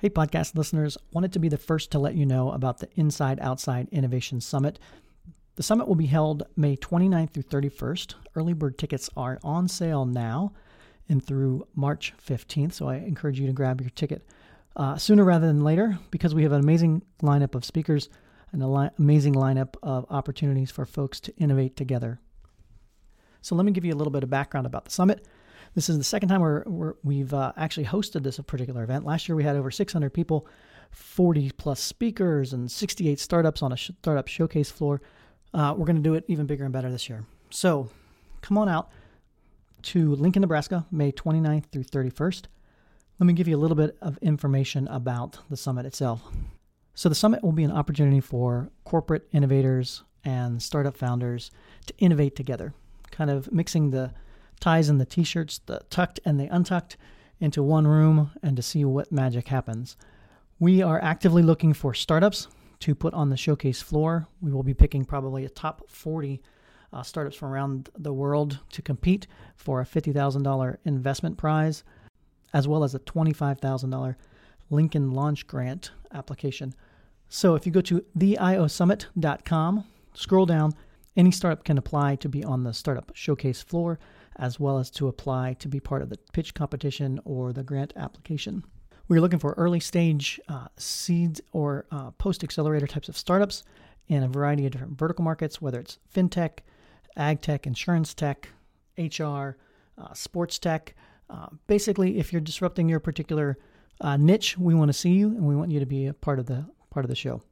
Hey, podcast listeners, wanted to be the first to let you know about the Inside Outside Innovation Summit. The summit will be held May 29th through 31st. Early bird tickets are on sale now and through March 15th, so I encourage you to grab your ticket uh, sooner rather than later because we have an amazing lineup of speakers and an li- amazing lineup of opportunities for folks to innovate together. So, let me give you a little bit of background about the summit. This is the second time we're, we have uh, actually hosted this particular event. Last year we had over 600 people, 40 plus speakers, and 68 startups on a sh- startup showcase floor. Uh, we're going to do it even bigger and better this year. So come on out to Lincoln, Nebraska, May 29th through 31st. Let me give you a little bit of information about the summit itself. So, the summit will be an opportunity for corporate innovators and startup founders to innovate together, kind of mixing the ties and the t shirts, the tucked and the untucked, into one room and to see what magic happens. We are actively looking for startups to put on the showcase floor. We will be picking probably a top 40 uh, startups from around the world to compete for a $50,000 investment prize, as well as a $25,000 Lincoln Launch Grant application. So if you go to theiosummit.com, scroll down, any startup can apply to be on the startup showcase floor as well as to apply to be part of the pitch competition or the grant application. We're looking for early stage uh, seed or uh, post accelerator types of startups in a variety of different vertical markets, whether it's fintech, ag tech, insurance tech, HR, uh, sports tech. Uh, basically, if you're disrupting your particular uh, niche, we want to see you and we want you to be a part of the part of the show.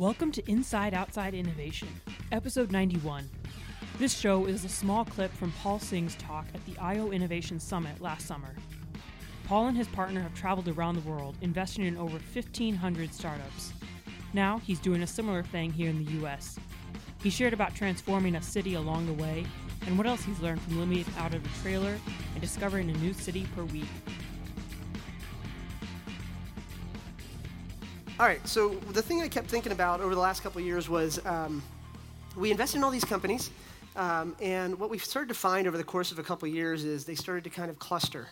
Welcome to Inside Outside Innovation, episode 91. This show is a small clip from Paul Singh's talk at the IO Innovation Summit last summer. Paul and his partner have traveled around the world, investing in over 1,500 startups. Now he's doing a similar thing here in the US. He shared about transforming a city along the way and what else he's learned from living out of a trailer and discovering a new city per week. All right, so the thing I kept thinking about over the last couple of years was um, we invested in all these companies, um, and what we started to find over the course of a couple of years is they started to kind of cluster.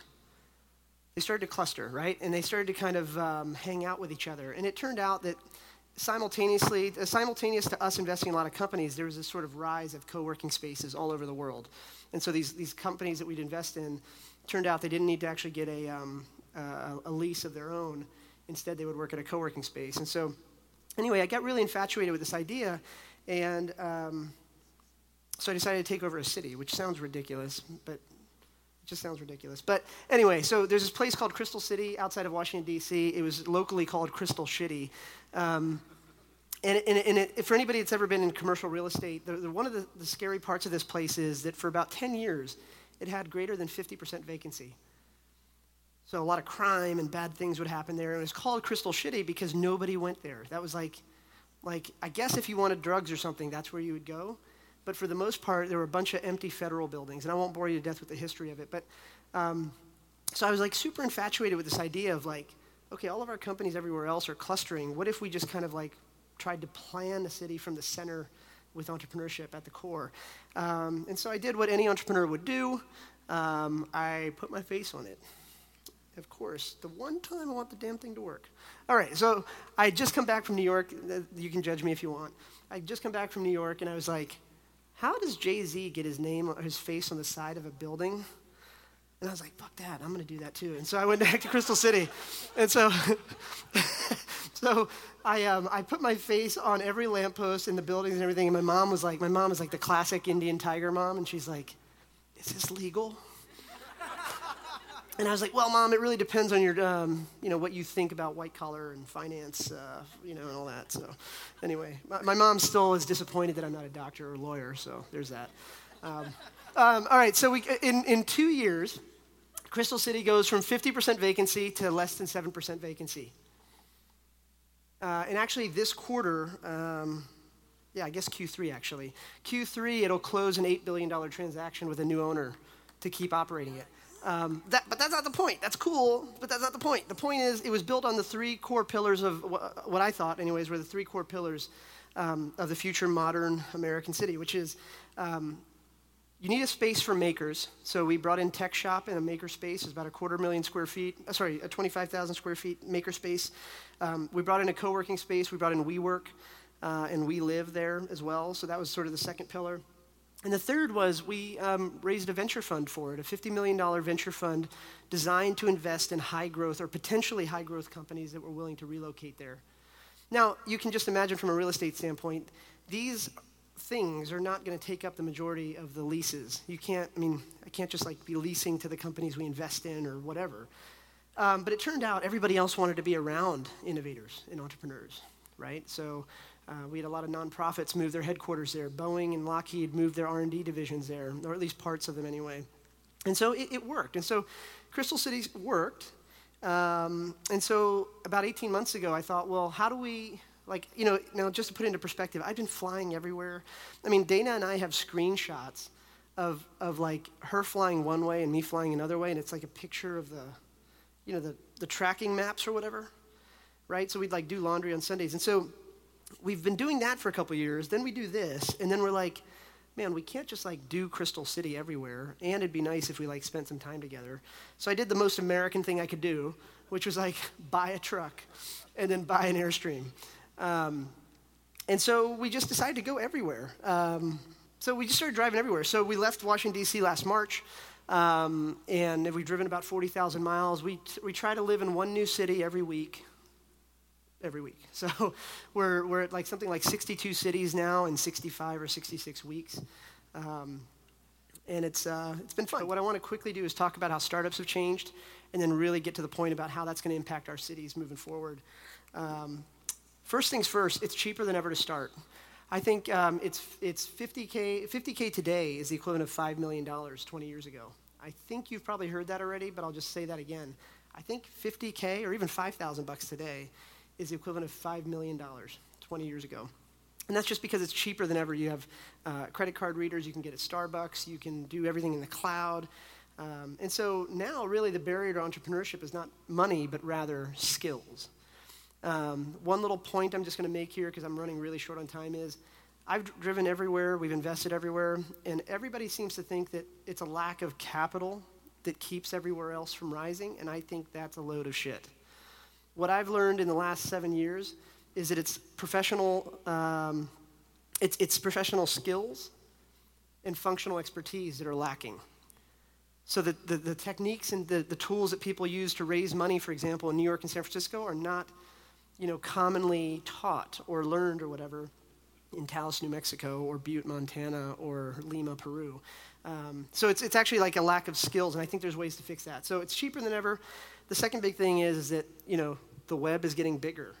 They started to cluster, right? And they started to kind of um, hang out with each other. And it turned out that simultaneously, uh, simultaneous to us investing in a lot of companies, there was this sort of rise of co-working spaces all over the world. And so these, these companies that we'd invest in turned out they didn't need to actually get a, um, uh, a lease of their own Instead, they would work at a co working space. And so, anyway, I got really infatuated with this idea, and um, so I decided to take over a city, which sounds ridiculous, but it just sounds ridiculous. But anyway, so there's this place called Crystal City outside of Washington, D.C. It was locally called Crystal Shitty. Um, and, and, and it, for anybody that's ever been in commercial real estate, the, the, one of the, the scary parts of this place is that for about 10 years, it had greater than 50% vacancy. So a lot of crime and bad things would happen there. And it was called Crystal Shitty because nobody went there. That was like, like I guess if you wanted drugs or something, that's where you would go. But for the most part, there were a bunch of empty federal buildings. And I won't bore you to death with the history of it. But um, so I was like super infatuated with this idea of like, okay, all of our companies everywhere else are clustering. What if we just kind of like tried to plan a city from the center with entrepreneurship at the core? Um, and so I did what any entrepreneur would do. Um, I put my face on it of course, the one time I want the damn thing to work. All right, so I just come back from New York. You can judge me if you want. I just come back from New York, and I was like, how does Jay Z get his name his face on the side of a building? And I was like, fuck that, I'm gonna do that too. And so I went back to Crystal City. And so, so I, um, I put my face on every lamppost in the buildings and everything. And my mom was like, my mom is like the classic Indian tiger mom. And she's like, is this legal? And I was like, well, mom, it really depends on your, um, you know, what you think about white collar and finance, uh, you know, and all that. So, anyway, my, my, mom still is disappointed that I'm not a doctor or lawyer. So there's that. Um, um, all right. So we, in in two years, Crystal City goes from 50% vacancy to less than 7% vacancy. Uh, and actually, this quarter, um, yeah, I guess Q3 actually. Q3, it'll close an $8 billion transaction with a new owner to keep operating it. Um, that, but that's not the point. That's cool, but that's not the point. The point is, it was built on the three core pillars of what, what I thought, anyways, were the three core pillars um, of the future modern American city, which is um, you need a space for makers. So we brought in TechShop in a maker space. It's about a quarter million square feet. Uh, sorry, a 25,000 square feet maker space. Um, we brought in a co-working space. We brought in WeWork, uh, and we live there as well. So that was sort of the second pillar. And the third was we um, raised a venture fund for it, a $50 million venture fund designed to invest in high growth or potentially high growth companies that were willing to relocate there. Now, you can just imagine from a real estate standpoint, these things are not going to take up the majority of the leases. You can't, I mean, I can't just like be leasing to the companies we invest in or whatever. Um, but it turned out everybody else wanted to be around innovators and entrepreneurs, right? So uh, we had a lot of nonprofits move their headquarters there. Boeing and Lockheed moved their R&D divisions there, or at least parts of them anyway. And so it, it worked. And so Crystal Cities worked. Um, and so about 18 months ago, I thought, well, how do we like, you know, now just to put into perspective, I've been flying everywhere. I mean, Dana and I have screenshots of, of like her flying one way and me flying another way, and it's like a picture of the, you know, the, the tracking maps or whatever, right? So we'd like do laundry on Sundays. And so we've been doing that for a couple years. Then we do this, and then we're like, man, we can't just like do Crystal City everywhere, and it'd be nice if we like spent some time together. So I did the most American thing I could do, which was like buy a truck and then buy an Airstream. Um, and so we just decided to go everywhere. Um, so we just started driving everywhere. So we left Washington, D.C. last March, um, and we've driven about 40,000 miles. We, t- we try to live in one new city every week. Every week. So we're, we're at like something like 62 cities now in 65 or 66 weeks. Um, and it's, uh, it's been fun. What I want to quickly do is talk about how startups have changed and then really get to the point about how that's going to impact our cities moving forward. Um, First things first, it's cheaper than ever to start. I think um, it's, it's 50K, 50K today is the equivalent of $5 million 20 years ago. I think you've probably heard that already, but I'll just say that again. I think 50K or even 5,000 bucks today is the equivalent of $5 million 20 years ago. And that's just because it's cheaper than ever. You have uh, credit card readers you can get at Starbucks, you can do everything in the cloud. Um, and so now, really, the barrier to entrepreneurship is not money, but rather skills. Um, one little point I'm just going to make here because I'm running really short on time is I've driven everywhere, we've invested everywhere, and everybody seems to think that it's a lack of capital that keeps everywhere else from rising, and I think that's a load of shit. What I've learned in the last seven years is that it's professional, um, it's, it's professional skills and functional expertise that are lacking. So the, the, the techniques and the, the tools that people use to raise money, for example, in New York and San Francisco, are not you know, commonly taught or learned or whatever in Taos, New Mexico, or Butte, Montana, or Lima, Peru. Um, so it's, it's actually like a lack of skills, and I think there's ways to fix that. So it's cheaper than ever. The second big thing is, is that, you know, the web is getting bigger.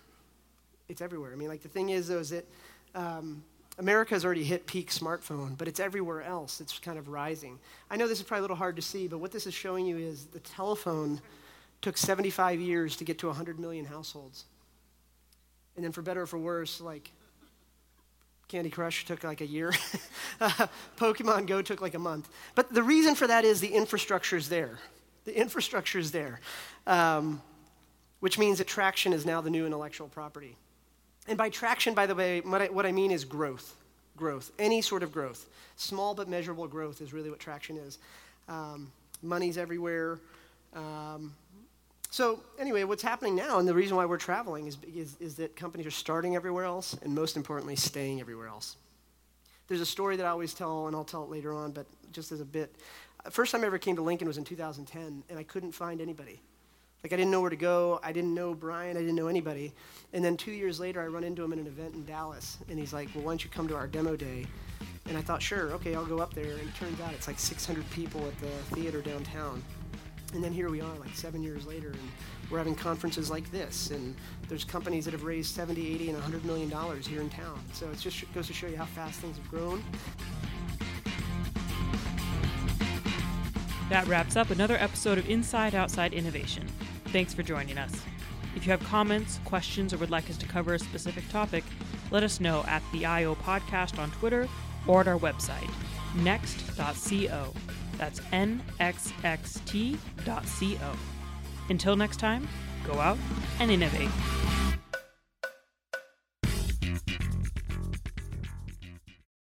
It's everywhere. I mean, like the thing is, though, is that um, America has already hit peak smartphone, but it's everywhere else. It's kind of rising. I know this is probably a little hard to see, but what this is showing you is the telephone took 75 years to get to 100 million households. And then for better or for worse, like Candy Crush took like a year. Pokemon Go took like a month. But the reason for that is the infrastructure is there. The infrastructure is there, um, which means that traction is now the new intellectual property. And by traction, by the way, what I, what I mean is growth. Growth. Any sort of growth. Small but measurable growth is really what traction is. Um, money's everywhere. Um, so, anyway, what's happening now, and the reason why we're traveling, is, is, is, that companies are starting everywhere else, and most importantly, staying everywhere else. There's a story that I always tell, and I'll tell it later on, but just as a bit. First time I ever came to Lincoln was in 2010, and I couldn't find anybody. Like, I didn't know where to go. I didn't know Brian. I didn't know anybody. And then two years later, I run into him at an event in Dallas, and he's like, Well, why don't you come to our demo day? And I thought, Sure, okay, I'll go up there. And it turns out it's like 600 people at the theater downtown. And then here we are, like seven years later, and we're having conferences like this. And there's companies that have raised 70, 80, and 100 million dollars here in town. So it just goes to show you how fast things have grown. That wraps up another episode of Inside Outside Innovation. Thanks for joining us. If you have comments, questions, or would like us to cover a specific topic, let us know at the IO Podcast on Twitter or at our website, nexxt.co. That's nxxt.co. Until next time, go out and innovate.